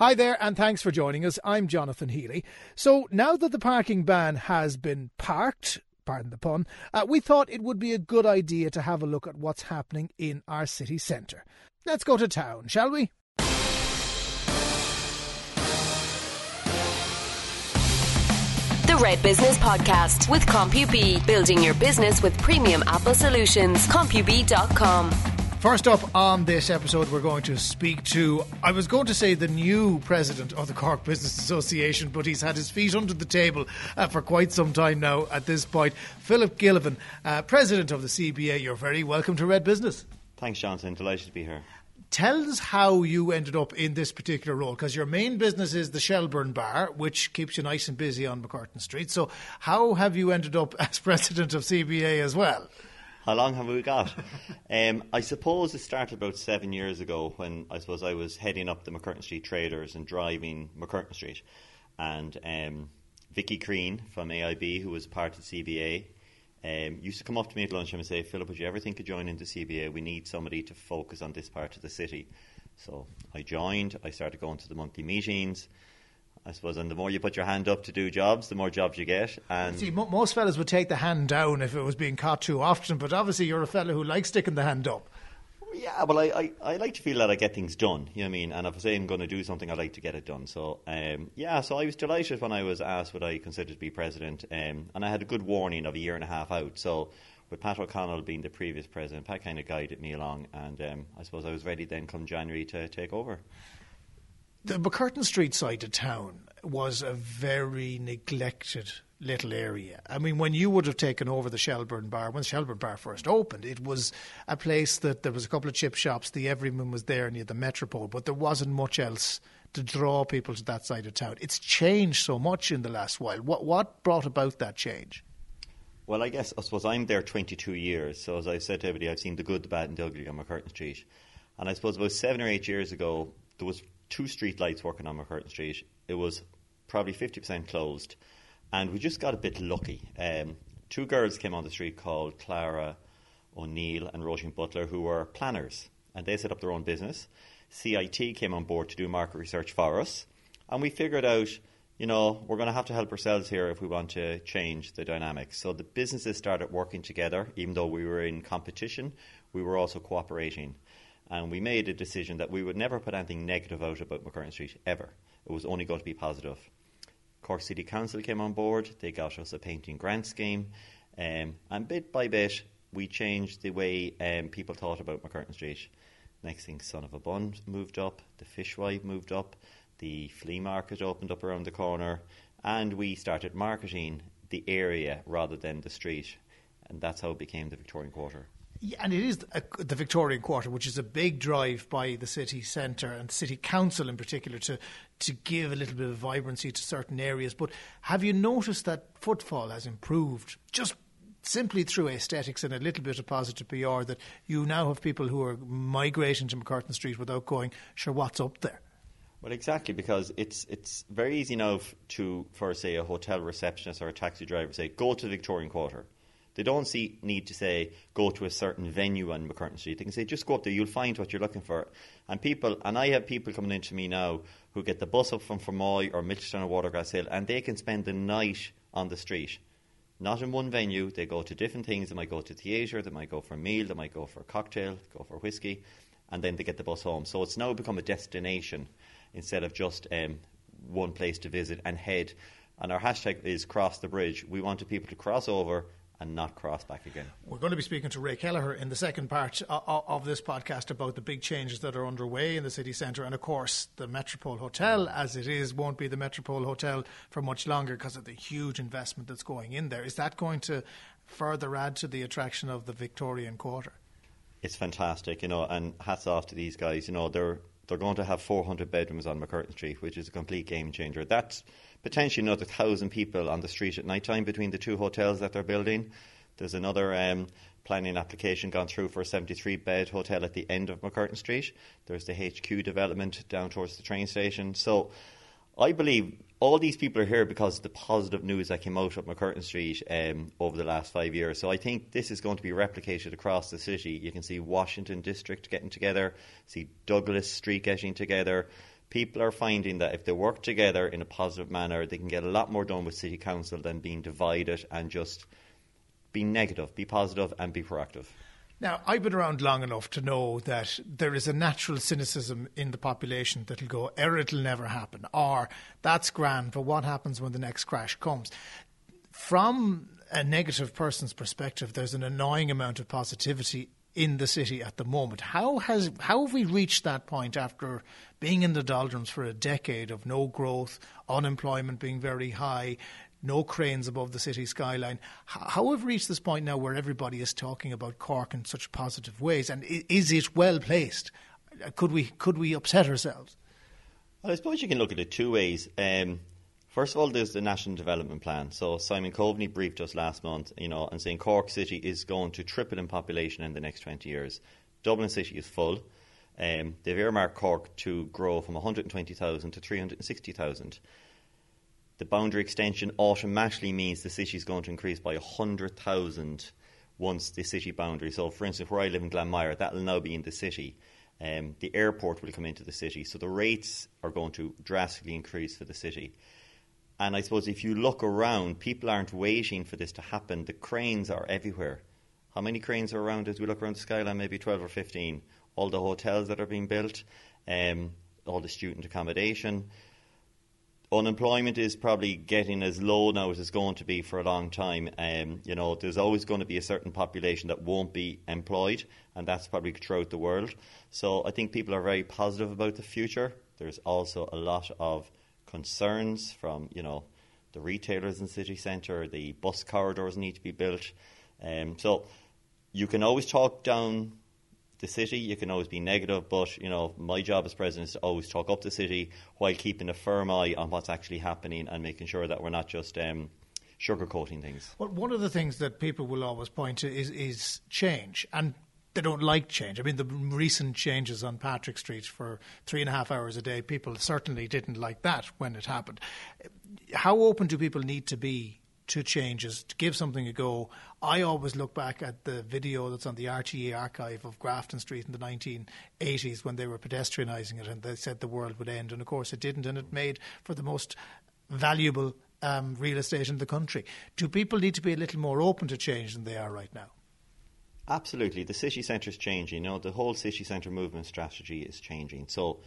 Hi there, and thanks for joining us. I'm Jonathan Healy. So, now that the parking ban has been parked, pardon the pun, uh, we thought it would be a good idea to have a look at what's happening in our city centre. Let's go to town, shall we? The Red Business Podcast with CompuB, building your business with premium Apple solutions. CompuB.com. First up on this episode, we're going to speak to, I was going to say the new president of the Cork Business Association, but he's had his feet under the table uh, for quite some time now at this point. Philip Gillivan, uh, president of the CBA, you're very welcome to Red Business. Thanks, Jonathan. Delighted to be here. Tell us how you ended up in this particular role, because your main business is the Shelbourne Bar, which keeps you nice and busy on MacCurtain Street. So, how have you ended up as president of CBA as well? How long have we got? um, I suppose it started about seven years ago when I suppose I was heading up the MacCurtain Street Traders and driving MacCurtain Street. And um, Vicky Crean from AIB, who was part of the CBA, um, used to come up to me at lunchtime and say, Philip, would you ever think of joining the CBA? We need somebody to focus on this part of the city. So I joined, I started going to the monthly meetings. I suppose, and the more you put your hand up to do jobs, the more jobs you get. And See, mo- most fellas would take the hand down if it was being caught too often, but obviously you're a fella who likes sticking the hand up. yeah, well, I, I, I like to feel that I get things done. You know what I mean? And if I say I'm going to do something, I like to get it done. So, um, yeah, so I was delighted when I was asked what I considered to be president, um, and I had a good warning of a year and a half out. So, with Pat O'Connell being the previous president, Pat kind of guided me along, and um, I suppose I was ready then come January to take over. The MacCurtain Street side of town was a very neglected little area. I mean, when you would have taken over the Shelbourne Bar, when Shelbourne Bar first opened, it was a place that there was a couple of chip shops, the Everyman was there near the Metropole, but there wasn't much else to draw people to that side of town. It's changed so much in the last while. What what brought about that change? Well, I guess I suppose I'm there 22 years, so as I said to everybody, I've seen the good, the bad, and the ugly on MacCurtain Street. And I suppose about seven or eight years ago, there was two street lights working on MacCurtain Street. It was probably 50% closed, and we just got a bit lucky. Um, two girls came on the street called Clara O'Neill and Roisin Butler, who were planners, and they set up their own business. CIT came on board to do market research for us, and we figured out, you know, we're going to have to help ourselves here if we want to change the dynamics. So the businesses started working together, even though we were in competition, we were also cooperating. And we made a decision that we would never put anything negative out about MacCurtain Street, ever. It was only going to be positive. Cork City Council came on board, they got us a painting grant scheme, um, and bit by bit, we changed the way um, people thought about MacCurtain Street. Next thing, Son of a Bun moved up, the Fishwife moved up, the flea market opened up around the corner, and we started marketing the area rather than the street. And that's how it became the Victorian Quarter. And it is a, the Victorian Quarter, which is a big drive by the city centre and city council in particular to to give a little bit of vibrancy to certain areas. But have you noticed that footfall has improved just simply through aesthetics and a little bit of positive PR? That you now have people who are migrating to MacCurtain Street without going, sure, what's up there? Well, exactly, because it's it's very easy now to, for say, a hotel receptionist or a taxi driver, say, go to the Victorian Quarter. They don't see, need to say go to a certain venue on MacCurtain Street. They can say just go up there. You'll find what you're looking for. And people, and I have people coming into me now who get the bus up from Fermoy or Mitchelstown or Watergrass Hill, and they can spend the night on the street. Not in one venue. They go to different things. They might go to theatre. They might go for a meal. They might go for a cocktail. Go for whiskey, and then they get the bus home. So it's now become a destination instead of just um, one place to visit and head. And our hashtag is cross the bridge. We wanted people to cross over and not cross back again. We're going to be speaking to Ray Kelleher in the second part of, of this podcast about the big changes that are underway in the city centre. And of course, the Metropole Hotel, as it is, won't be the Metropole Hotel for much longer because of the huge investment that's going in there. Is that going to further add to the attraction of the Victorian Quarter? It's fantastic, you know, and hats off to these guys. You know, they're they're going to have 400 bedrooms on MacCurtain Street, which is a complete game changer. That's potentially another thousand people on the street at night time between the two hotels that they're building. There's another um, planning application gone through for a 73 bed hotel at the end of MacCurtain Street. There's the HQ development down towards the train station. So I believe all these people are here because of the positive news that came out of MacCurtain Street um, over the last five years. So I think this is going to be replicated across the city. You can see Washington District getting together, see Douglas Street getting together, People are finding that if they work together in a positive manner, they can get a lot more done with city council than being divided and just be negative. Be positive and be proactive. Now, I've been around long enough to know that there is a natural cynicism in the population that'll go, er, it'll never happen, or that's grand, but what happens when the next crash comes? From a negative person's perspective, there's an annoying amount of positivity in the city at the moment. How has how have we reached that point after being in the doldrums for a decade of no growth, unemployment being very high, no cranes above the city skyline. How have we reached this point now where everybody is talking about Cork in such positive ways? And is it well placed? Could we could we upset ourselves? Well, I suppose you can look at it two ways. Um, first of all, there's the National Development Plan. So Simon Coveney briefed us last month, you know, and saying Cork City is going to triple in population in the next 20 years. Dublin City is full. Um, they've earmarked Cork to grow from 120,000 to 360,000 the boundary extension automatically means the city is going to increase by 100,000 once the city boundary. So, for instance, where I live in Glanmire, that will now be in the city. Um, the airport will come into the city. So the rates are going to drastically increase for the city. And I suppose if you look around, people aren't waiting for this to happen. The cranes are everywhere. How many cranes are around as we look around the skyline? Maybe 12 or 15. All the hotels that are being built, um, all the student accommodation unemployment is probably getting as low now as it's going to be for a long time. Um, you know, there's always going to be a certain population that won't be employed, and that's probably throughout the world. So I think people are very positive about the future. There's also a lot of concerns from, you know, the retailers in city centre, the bus corridors need to be built. Um, so you can always talk down the city. You can always be negative, but you know my job as president is to always talk up the city while keeping a firm eye on what's actually happening and making sure that we're not just um, sugarcoating things. Well, one of the things that people will always point to is, is change, and they don't like change. I mean, the recent changes on Patrick Street for three and a half hours a day, people certainly didn't like that when it happened. How open do people need to be to changes, to give something a go. I always look back at the video that's on the RTE archive of Grafton Street in the 1980s when they were pedestrianising it and they said the world would end. And of course it didn't, and it made for the most valuable um, real estate in the country. Do people need to be a little more open to change than they are right now? Absolutely. The city centre is changing. You know, the whole city centre movement strategy is changing. So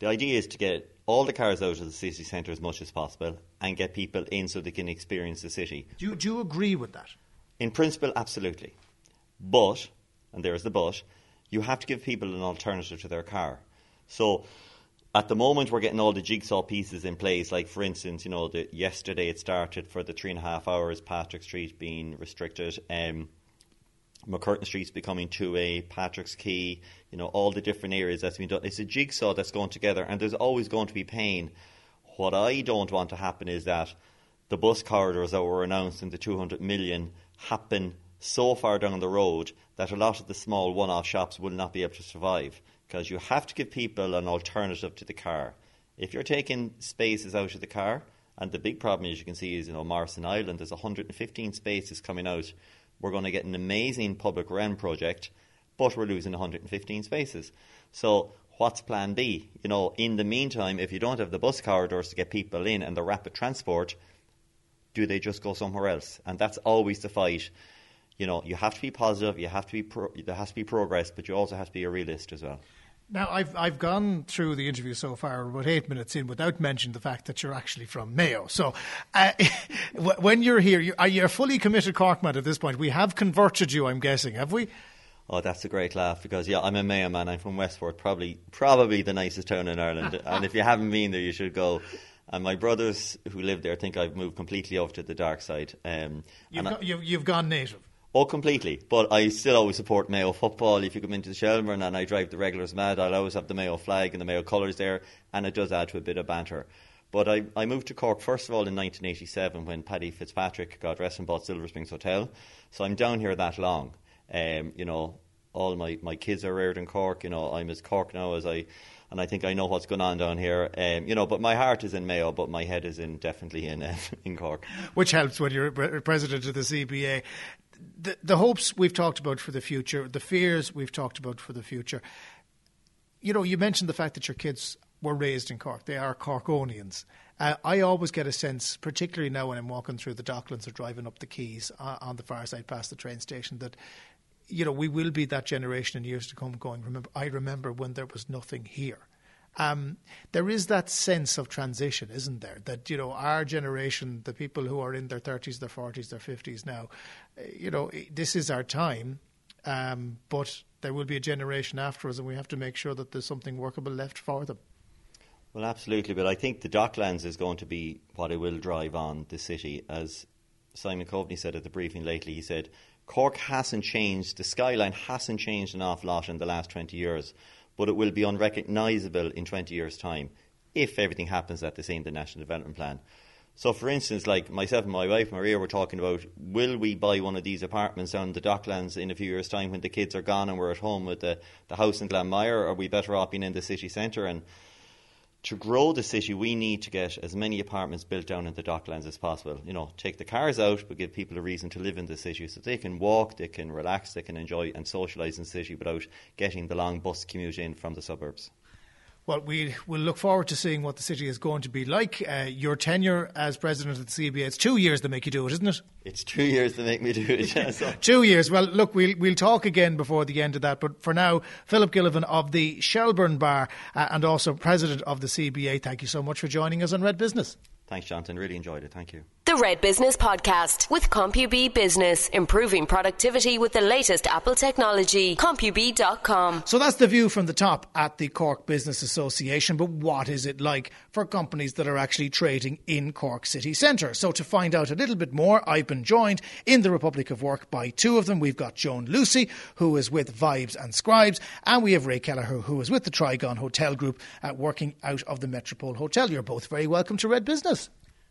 the idea is to get all the cars out of the city centre as much as possible and get people in so they can experience the city. Do you, do you agree with that? In principle, absolutely. But, and there's the but, you have to give people an alternative to their car. So, at the moment, we're getting all the jigsaw pieces in place. Like, for instance, you know, the, yesterday it started for the three and a half hours, Patrick Street being restricted. Um, MacCurtain Street's becoming 2A, Patrick's Quay, you know, all the different areas that's been done. It's a jigsaw that's going together, and there's always going to be pain. What I don't want to happen is that the bus corridors that were announced in the 200 million happen so far down the road that a lot of the small one off shops will not be able to survive because you have to give people an alternative to the car. If you're taking spaces out of the car, and the big problem, as you can see, is you know Morrison Island. There's 115 spaces coming out we're going to get an amazing public realm project, but we're losing 115 spaces. So what's plan B? You know, in the meantime, if you don't have the bus corridors to get people in and the rapid transport, do they just go somewhere else? And that's always the fight. You know, you have to be positive, you have to be pro- there has to be progress, but you also have to be a realist as well. Now, I've I've gone through the interview so far about eight minutes in without mentioning the fact that you're actually from Mayo. So, uh, when you're here, you, are you a fully committed Corkman at this point? We have converted you, I'm guessing, have we? Oh, that's a great laugh because yeah, I'm a Mayo man. I'm from Westport, probably probably the nicest town in Ireland. and if you haven't been there, you should go. And my brothers who live there think I've moved completely over to the dark side. Um, you've, go, you've, you've gone native. Oh, completely. But I still always support Mayo football. If you come into the Shelbourne and I drive the regulars mad, I'll always have the Mayo flag and the Mayo colours there, and it does add to a bit of banter. But I, I moved to Cork first of all in 1987 when Paddy Fitzpatrick, God rest him, bought Silver Springs Hotel. So I'm down here that long. Um, you know, all my, my kids are reared in Cork. You know, I'm as Cork now as I, and I think I know what's going on down here. Um, you know, but my heart is in Mayo, but my head is in definitely in uh, in Cork. Which helps when you're president of the CBA the, the hopes we've talked about for the future, the fears we've talked about for the future. You know, you mentioned the fact that your kids were raised in Cork. They are Corkonians. Uh, I always get a sense, particularly now when I'm walking through the Docklands or driving up the Quays uh, on the far side past the train station, that you know we will be that generation in years to come. Going, remember, I remember when there was nothing here. Um, there is that sense of transition, isn't there? That you know our generation, the people who are in their thirties, their forties, their fifties now, uh, you know, this is our time. Um, but there will be a generation after us, and we have to make sure that there's something workable left for them. Well, absolutely, but I think the Docklands is going to be what it will drive on the city. As Simon Coveney said at the briefing lately, he said Cork hasn't changed, the skyline hasn't changed an awful lot in the last 20 years, but it will be unrecognisable in 20 years' time if everything happens at the same the National Development Plan. So, for instance, like myself and my wife Maria were talking about, will we buy one of these apartments on the Docklands in a few years' time when the kids are gone and we're at home with the, the house in Glanmire, or are we better off being in the city centre? And to grow the city, we need to get as many apartments built down in the docklands as possible. You know, take the cars out, but give people a reason to live in the city so they can walk, they can relax, they can enjoy and socialise in the city without getting the long bus commute in from the suburbs. Well, we will look forward to seeing what the city is going to be like. Uh, your tenure as president of the CBA, it's two years that make you do it, isn't it? It's two years that make me do it, yeah, so. two years. Well, look, we'll, we'll talk again before the end of that. But for now, Philip Gillivan of the Shelbourne Bar uh, and also president of the CBA, thank you so much for joining us on Red Business. Thanks, Jonathan. Really enjoyed it. Thank you. The Red Business Podcast with CompuB Business, improving productivity with the latest Apple technology. CompuB.com. So that's the view from the top at the Cork Business Association. But what is it like for companies that are actually trading in Cork City Centre? So to find out a little bit more, I've been joined in the Republic of Work by two of them. We've got Joan Lucy, who is with Vibes and Scribes, and we have Ray Kelleher, who is with the Trigon Hotel Group, uh, working out of the Metropole Hotel. You're both very welcome to Red Business.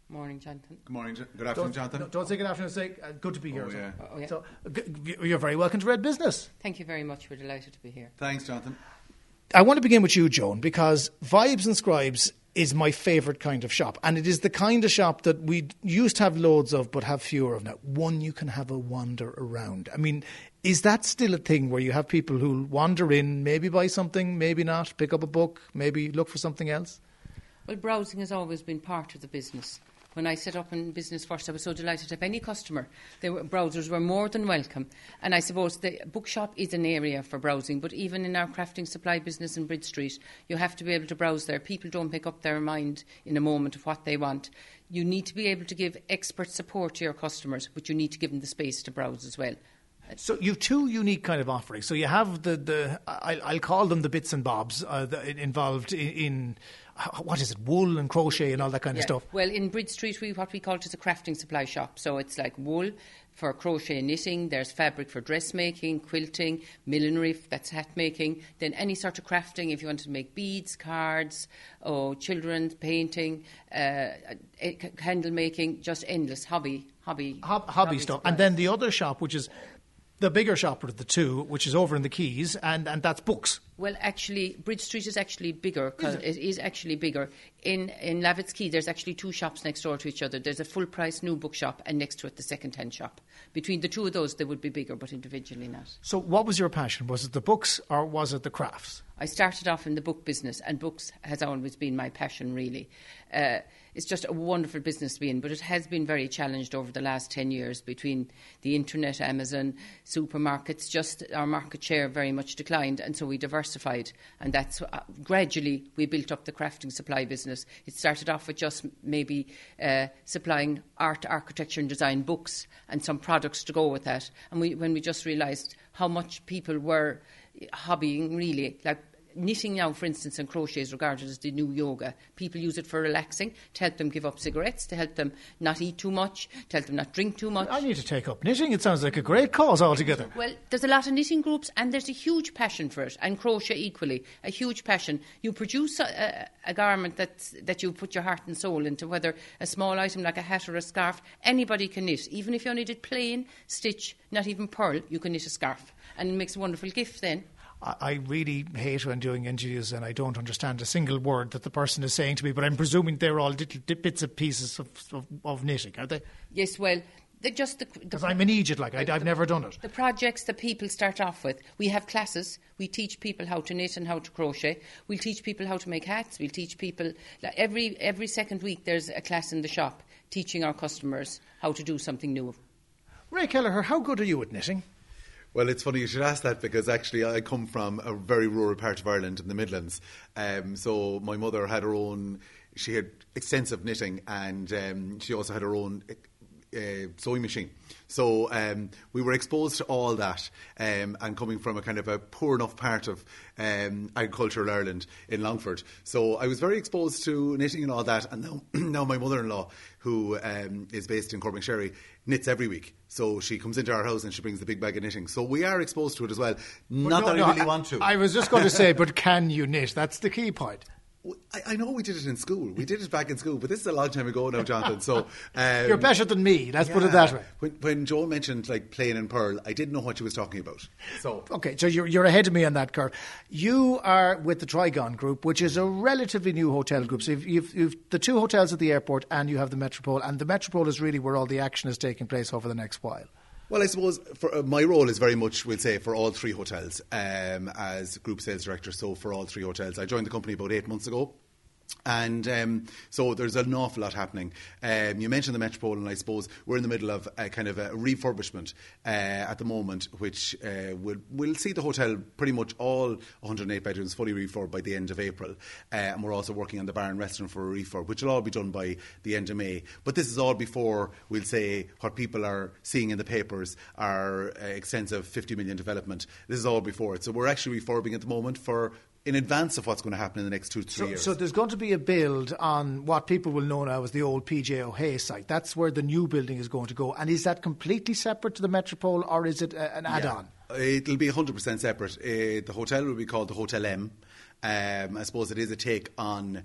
Morning, Jonathan. Good morning. Good afternoon, don't, Jonathan. No, don't say good afternoon. Say uh, good to be here. Oh, yeah. Oh, yeah. So g- you're very welcome to Red Business. Thank you very much. We're delighted to be here. Thanks, Jonathan. I want to begin with you, Joan, because Vibes and Scribes is my favourite kind of shop, and it is the kind of shop that we used to have loads of, but have fewer of now. One you can have a wander around. I mean, is that still a thing where you have people who wander in, maybe buy something, maybe not, pick up a book, maybe look for something else? Well, browsing has always been part of the business. When I set up in business first, I was so delighted to have any customer. Were, browsers were more than welcome. And I suppose the bookshop is an area for browsing, but even in our crafting supply business in Bridge Street, you have to be able to browse there. People don't pick up their mind in a moment of what they want. You need to be able to give expert support to your customers, but you need to give them the space to browse as well. So you have two unique kind of offerings. So you have the the I'll, I'll call them the bits and bobs uh, involved in, in, what is it wool and crochet and all that kind yeah. of stuff. Well, in Bridge Street, we what we call it is a crafting supply shop. So it's like wool for crochet and knitting. There's fabric for dressmaking, quilting, millinery. That's hat making. Then any sort of crafting. If you want to make beads, cards, oh, children's painting, uh, candle making, just endless hobby, hobby, Hob- hobby, hobby stuff. Supplies. And then the other shop, which is the bigger shop of the two, which is over in the Quays, and, and that's books. Well, actually, Bridge Street is actually bigger because it? it is actually bigger. In in Lavitt's Quay, there's actually two shops next door to each other. There's a full price new bookshop, and next to it, the second hand shop. Between the two of those, they would be bigger, but individually not. So, what was your passion? Was it the books or was it the crafts? I started off in the book business, and books has always been my passion, really. Uh, it's just a wonderful business to be in, but it has been very challenged over the last 10 years between the internet, Amazon, supermarkets. Just our market share very much declined, and so we diversified. And that's uh, gradually we built up the crafting supply business. It started off with just maybe uh, supplying art, architecture, and design books and some products to go with that. And we, when we just realised how much people were hobbying, really, like knitting now, for instance, and crochet is regarded as the new yoga. People use it for relaxing, to help them give up cigarettes, to help them not eat too much, to help them not drink too much. I need to take up knitting. It sounds like a great cause altogether. Well, there's a lot of knitting groups, and there's a huge passion for it, and crochet equally, a huge passion. You produce a, a garment that's, that you put your heart and soul into, whether a small item like a hat or a scarf, anybody can knit. Even if you only did plain stitch, not even purl, you can knit a scarf. And it makes a wonderful gift then. I really hate when doing interviews and I don't understand a single word that the person is saying to me, but I'm presuming they're all little bits and pieces of, of, of knitting, are they? Yes, well, just the, Because I'm an Egypt, like I, I've never done it. the projects that people start off with. We have classes. We teach people how to knit and how to crochet. We'll teach people how to make hats. We'll teach people like every every second week. There's a class in the shop teaching our customers how to do something new. Ray Kelleher, how good are you at knitting? Well, it's funny you should ask that because actually I come from a very rural part of Ireland in the Midlands. Um, so my mother had her own, she had extensive knitting and um, she also had her own uh, sewing machine. So um, we were exposed to all that um, and coming from a kind of a poor enough part of um, agricultural Ireland in Longford. So I was very exposed to knitting and all that. And now, now my mother-in-law, who um, is based in Cormac Sherry, knits every week. So she comes into our house and she brings the big bag of knitting. So we are exposed to it as well. Not No, that no, I really want to. I was just going to say, but can you knit? That's the key point. I, I know we did it in school. We did it back in school, but this is a long time ago now, Jonathan. So um, You're better than me. Let's put it that way. When, when Joe mentioned like playing in purl, I didn't know what she was talking about. So Okay, so you're, you're ahead of me on that, Kurt. You are with the Trigon Group, which is a relatively new hotel group. So you've, you've, you've the two hotels at the airport and you have the Metropole, and the Metropole is really where all the action is taking place over the next while. Well, I suppose for, uh, my role is very much, we'll say, for all three hotels um, as group sales director. So for all three hotels, I joined the company about eight months ago. And um, so there's an awful lot happening. Um, you mentioned the Metropole, and I suppose we're in the middle of a kind of a refurbishment uh, at the moment, which uh, will will see the hotel pretty much all 108 bedrooms fully refurbed by the end of April. Uh, and we're also working on the bar and restaurant for a refurb, which will all be done by the end of May. But this is all before we'll say what people are seeing in the papers our uh, extensive 50 million development. This is all before it. So we're actually refurbing at the moment for in advance of what's going to happen in the next two to three So, years. so there's going to be a build on what people will know now as the old PJ O'Hay site. That's where the new building is going to go. And is that completely separate to the Metropole, or is it a, an add-on? It'll be 100% separate. Uh, the hotel will be called the Hotel M. Um, I suppose it is a take on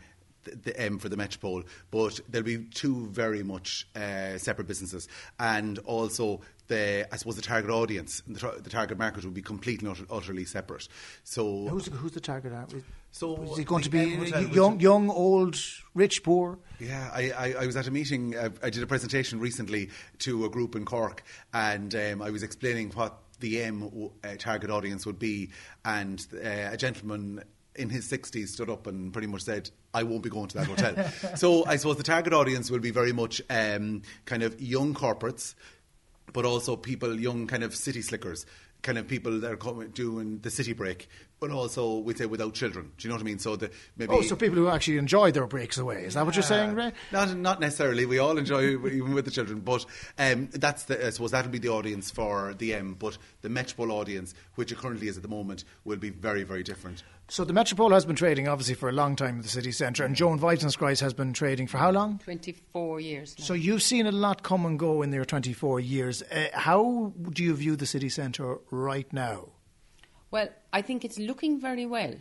the, the M for the Metropole, but there'll be two very much uh, separate businesses. And also, the I suppose the target audience, the, tar- the target market will be completely and utter, utterly separate. So, Who's the, who's the target? We- So, is it going to be M Hotel, which young, young, old, rich, poor? Yeah, I, I, I was at a meeting. Uh, I did a presentation recently to a group in Cork, and um, I was explaining what the M w- uh, target audience would be, and uh, a gentleman in his 60s stood up and pretty much said, I won't be going to that hotel. so I suppose the target audience will be very much um, kind of young corporates, but also people, young kind of city slickers, kind of people that are coming, doing the city break, but also we say without children. Do you know what I mean? So the maybe Oh, so people who actually enjoy their breaks away. Is that what you're saying, Ray? not not necessarily. We all enjoy even with the children, but um, that's the, I suppose that'll be the audience for the M. But the Metropole audience, which it currently is at the moment, will be very very different. So the Metropole has been trading obviously for a long time in the city centre, and Joan Vibes and Scribes has been trading for how long? 24 years now. So you've seen a lot come and go in your 24 years. Uh, how do you view the city centre right now? Well, I think it's looking very well,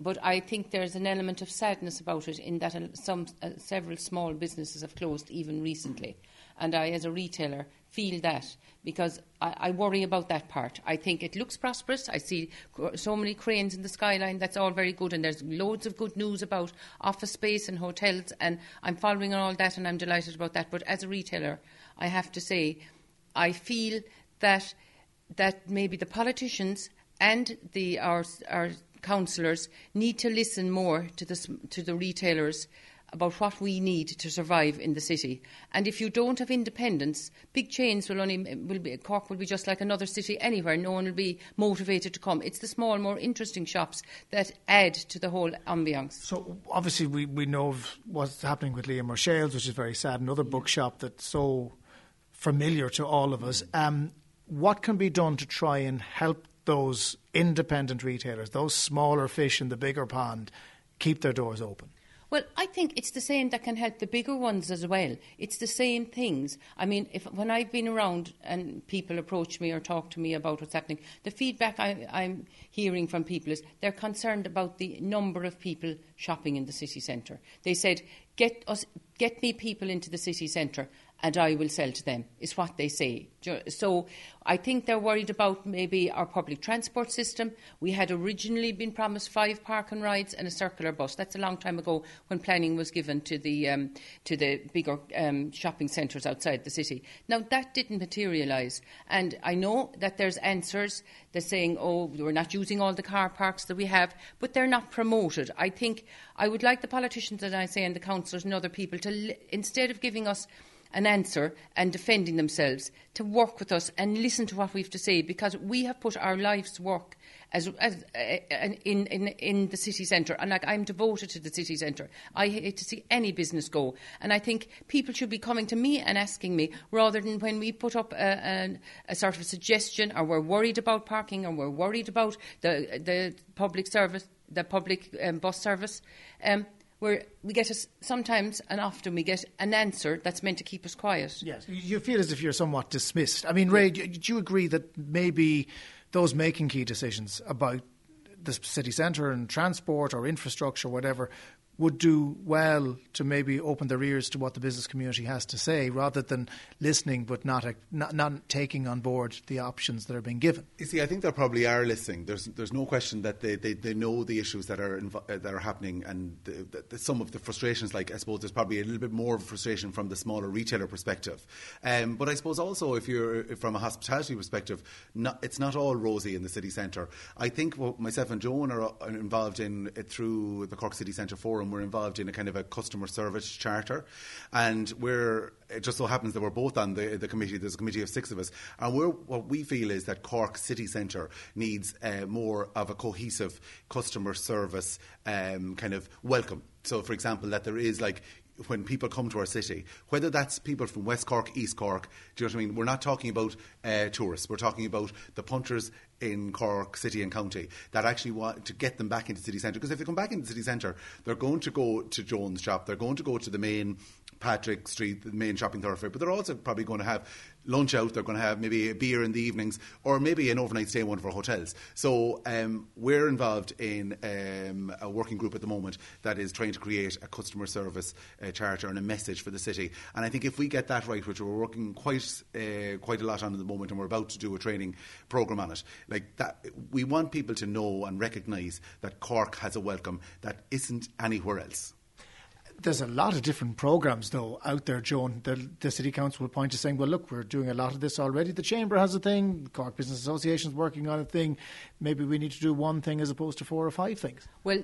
but I think there's an element of sadness about it in that uh, some uh, several small businesses have closed even recently, and I, as a retailer, feel that because I, I worry about that part. I think it looks prosperous. I see so many cranes in the skyline. That's all very good, and there's loads of good news about office space and hotels, and I'm following all that, and I'm delighted about that. But as a retailer, I have to say, I feel that that maybe the politicians and the our our councillors need to listen more to the to the retailers about what we need to survive in the city. And if you don't have independence, big chains will only will be Cork will be just like another city anywhere. No one will be motivated to come. It's the small, more interesting shops that add to the whole ambiance. So obviously we, we know of what's happening with Liam Ruiseal's, which is very sad. Another bookshop that's so familiar to all of us. Um, what can be done to try and help those independent retailers, those smaller fish in the bigger pond, keep their doors open? Well, I think it's the same that can help the bigger ones as well. It's the same things. I mean, if when I've been around and people approach me or talk to me about what's happening, the feedback I, I'm hearing from people is they're concerned about the number of people shopping in the city centre. They said, "Get us, get me people into the city centre." And I will sell to them, is what they say. So I think they're worried about maybe our public transport system. We had originally been promised five park and rides and a circular bus. That's a long time ago when planning was given to the, um, to the bigger um, shopping centres outside the city. Now, that didn't materialise. And I know that there's answers. They're saying, oh, we're not using all the car parks that we have, but they're not promoted. I think I would like the politicians, as I say, and the councillors and other people to, instead of giving us an answer and defending themselves to work with us and listen to what we have to say because we have put our lives work as, as uh, in, in, in the city centre. And like I'm devoted to the city centre. I hate to see any business go. And I think people should be coming to me and asking me rather than when we put up a, a, a sort of suggestion or we're worried about parking or we're worried about the, the public service, the public um, bus service. Um, where we get a, sometimes and often we get an answer that's meant to keep us quiet. Yes, you feel as if you're somewhat dismissed. I mean, Ray, do you agree that maybe those making key decisions about the city centre and transport or infrastructure, whatever, would do well to maybe open their ears to what the business community has to say rather than listening but not, not, not taking on board the options that are being given. You see, I think they probably are listening. There's, there's no question that they, they, they know the issues that are, inv- uh, that are happening and the, the, some of the frustrations, like I suppose there's probably a little bit more of frustration from the smaller retailer perspective. Um, but I suppose also if you're from a hospitality perspective, not, it's not all rosy in the city centre. I think myself and Joan are involved in uh, through the Cork City Centre Forum we're involved in a kind of a customer service charter, and we're it just so happens that we're both on the, the committee. There's a committee of six of us, and we're, what we feel is that Cork City Centre needs uh, more of a cohesive customer service um, kind of welcome. So, for example, that there is like when people come to our city, whether that's people from West Cork, East Cork, do you know what I mean? We're not talking about uh, tourists. We're talking about the punters in Cork City and County that actually want to get them back into city centre. Because if they come back into city centre, they're going to go to Joan's shop, they're going to go to the main Patrick Street, the main shopping thoroughfare, but they're also probably going to have lunch out, they're going to have maybe a beer in the evenings, or maybe an overnight stay in one of our hotels. So um, we're involved in um, a working group at the moment that is trying to create a customer service uh, charter and a message for the city. And I think if we get that right, which we're working quite uh, quite a lot on at the moment, and we're about to do a training program on it, like that, we want people to know and recognise that Cork has a welcome that isn't anywhere else there's a lot of different programs though out there, Joan. The, the city council will point to saying, "Well, look, we're doing a lot of this already. The chamber has a thing. Cork Business Association is working on a thing. Maybe we need to do one thing as opposed to four or five things." Well,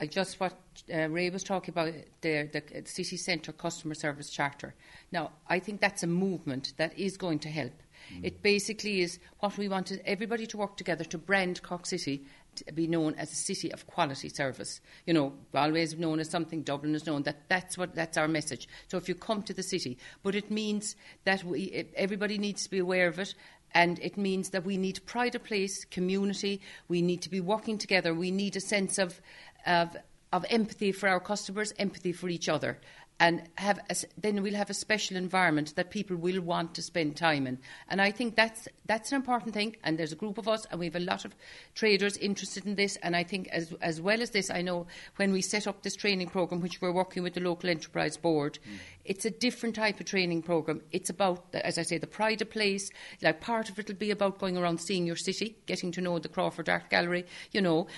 I just what uh, Ray was talking about the, the city centre customer service charter. Now, I think that's a movement that is going to help. Mm. It basically is what we wanted everybody to work together to brand Cork City to be known as a city of quality service. You know, always known as something. Dublin is known that that's what that's our message. So if you come to the city, but it means that we everybody needs to be aware of it. And it means that we need pride of place, community. We need to be working together. We need a sense of, of of empathy for our customers, empathy for each other and have a, then we'll have a special environment that people will want to spend time in. And I think that's that's an important thing. And there's a group of us, and we have a lot of traders interested in this. And I think as as well as this, I know when we set up this training program, which we're working with the local enterprise board, mm. it's a different type of training program. It's about, as I say, the pride of place. Like part of it will be about going around seeing your city, getting to know the Crawford Art Gallery, you know,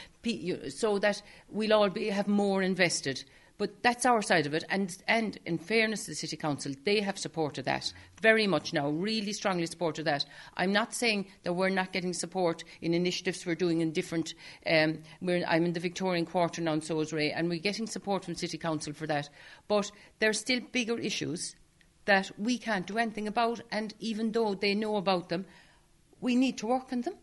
so that we'll all be have more invested. But that's our side of it. And, and in fairness to the City Council, they have supported that very much now, really strongly supported that. I'm not saying that we're not getting support in initiatives we're doing in different. Um, I'm in the Victorian Quarter now, and so and we're getting support from City Council for that. But there are still bigger issues that we can't do anything about, and even though they know about them, we need to work on them.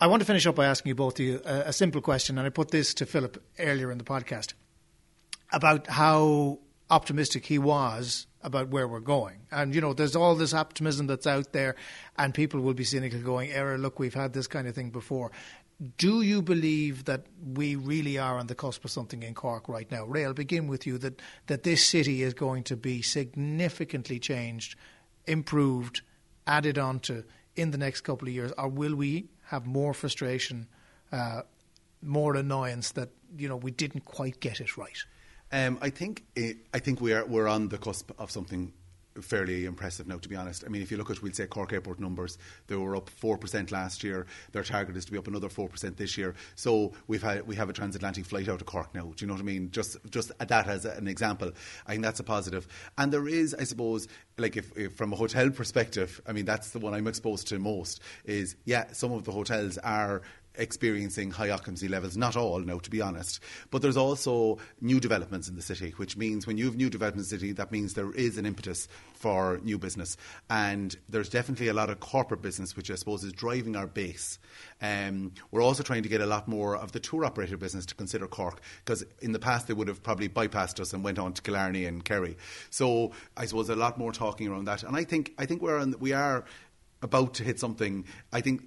I want to finish up by asking you both a, a simple question, and I put this to Philip earlier in the podcast about how optimistic he was about where we're going. And, you know, there's all this optimism that's out there, and people will be cynical going, error, look, we've had this kind of thing before. Do you believe that we really are on the cusp of something in Cork right now? Ray, I'll begin with you that, that this city is going to be significantly changed, improved, added on to in the next couple of years, or will we have more frustration, uh, more annoyance that, you know, we didn't quite get it right? Um, I think it, I think we are we're on the cusp of something fairly impressive now, to be honest. I mean, if you look at, we'll say, Cork Airport numbers, they were up 4% last year. Their target is to be up another 4% this year. So we've had, we have a transatlantic flight out of Cork now. Do you know what I mean? Just, just that as an example. I think that's a positive. And there is, I suppose, like if, if from a hotel perspective, I mean, that's the one I'm exposed to most, is, yeah, some of the hotels are experiencing high occupancy levels. Not all, no, to be honest. But there's also new developments in the city, which means when you have new developments in the city, that means there is an impetus for new business. And there's definitely a lot of corporate business, which I suppose is driving our base. Um, we're also trying to get a lot more of the tour operator business to consider Cork, because in the past they would have probably bypassed us and went on to Killarney and Kerry. So I suppose a lot more talking around that. And I think I think we're on, we are about to hit something. I think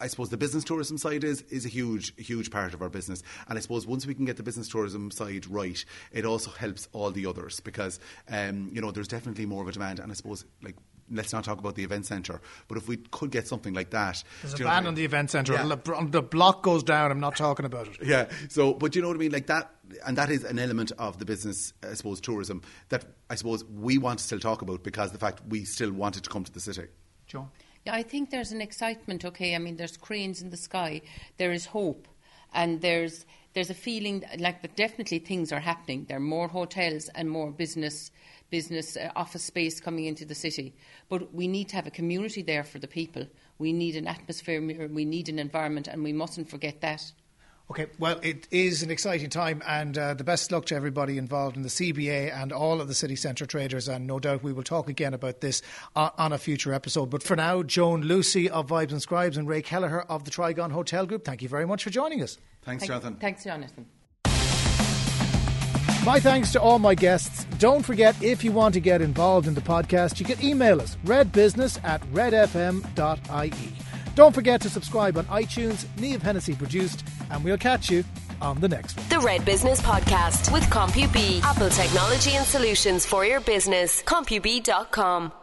I suppose the business tourism side is is a huge huge part of our business, and I suppose once we can get the business tourism side right, it also helps all the others because um, you know there's definitely more of a demand, and I suppose like. Let's not talk about the event centre, but if we could get something like that, There's a do you know what I ban mean? on the event centre. Yeah. The- block goes down. I'm not talking about it. Yeah. So, but you know what I mean? Like that, and that is an element of the business, I suppose, tourism that I suppose we want to still talk about because the fact we still wanted to come to the city. Joe? Yeah, I think there's an excitement. Okay, I mean, there's cranes in the sky. There is hope, and there's there's a feeling like that. Definitely, things are happening. There are more hotels and more business business uh, office space coming into the city. But we need to have a community there for the people. We need an atmosphere. We need an environment, and we mustn't forget that. Okay, well, it is an exciting time, and uh, the best luck to everybody involved in the CBA and all of the city centre traders. And no doubt we will talk again about this on, on a future episode. But for now, Joan Lucy of Vibes and Scribes and Ray Kelleher of the Trigon Hotel Group, thank you very much for joining us. Thanks, Thank- Jonathan. Thanks, Jonathan. My thanks to all my guests. Don't forget, if you want to get involved in the podcast, you can email us redbusiness at redfm.ie. Don't forget to subscribe on iTunes. Neve Hennessy produced, and we'll catch you on the next one. The Red Business Podcast with CompuB, Apple technology and solutions for your business. CompuB.com.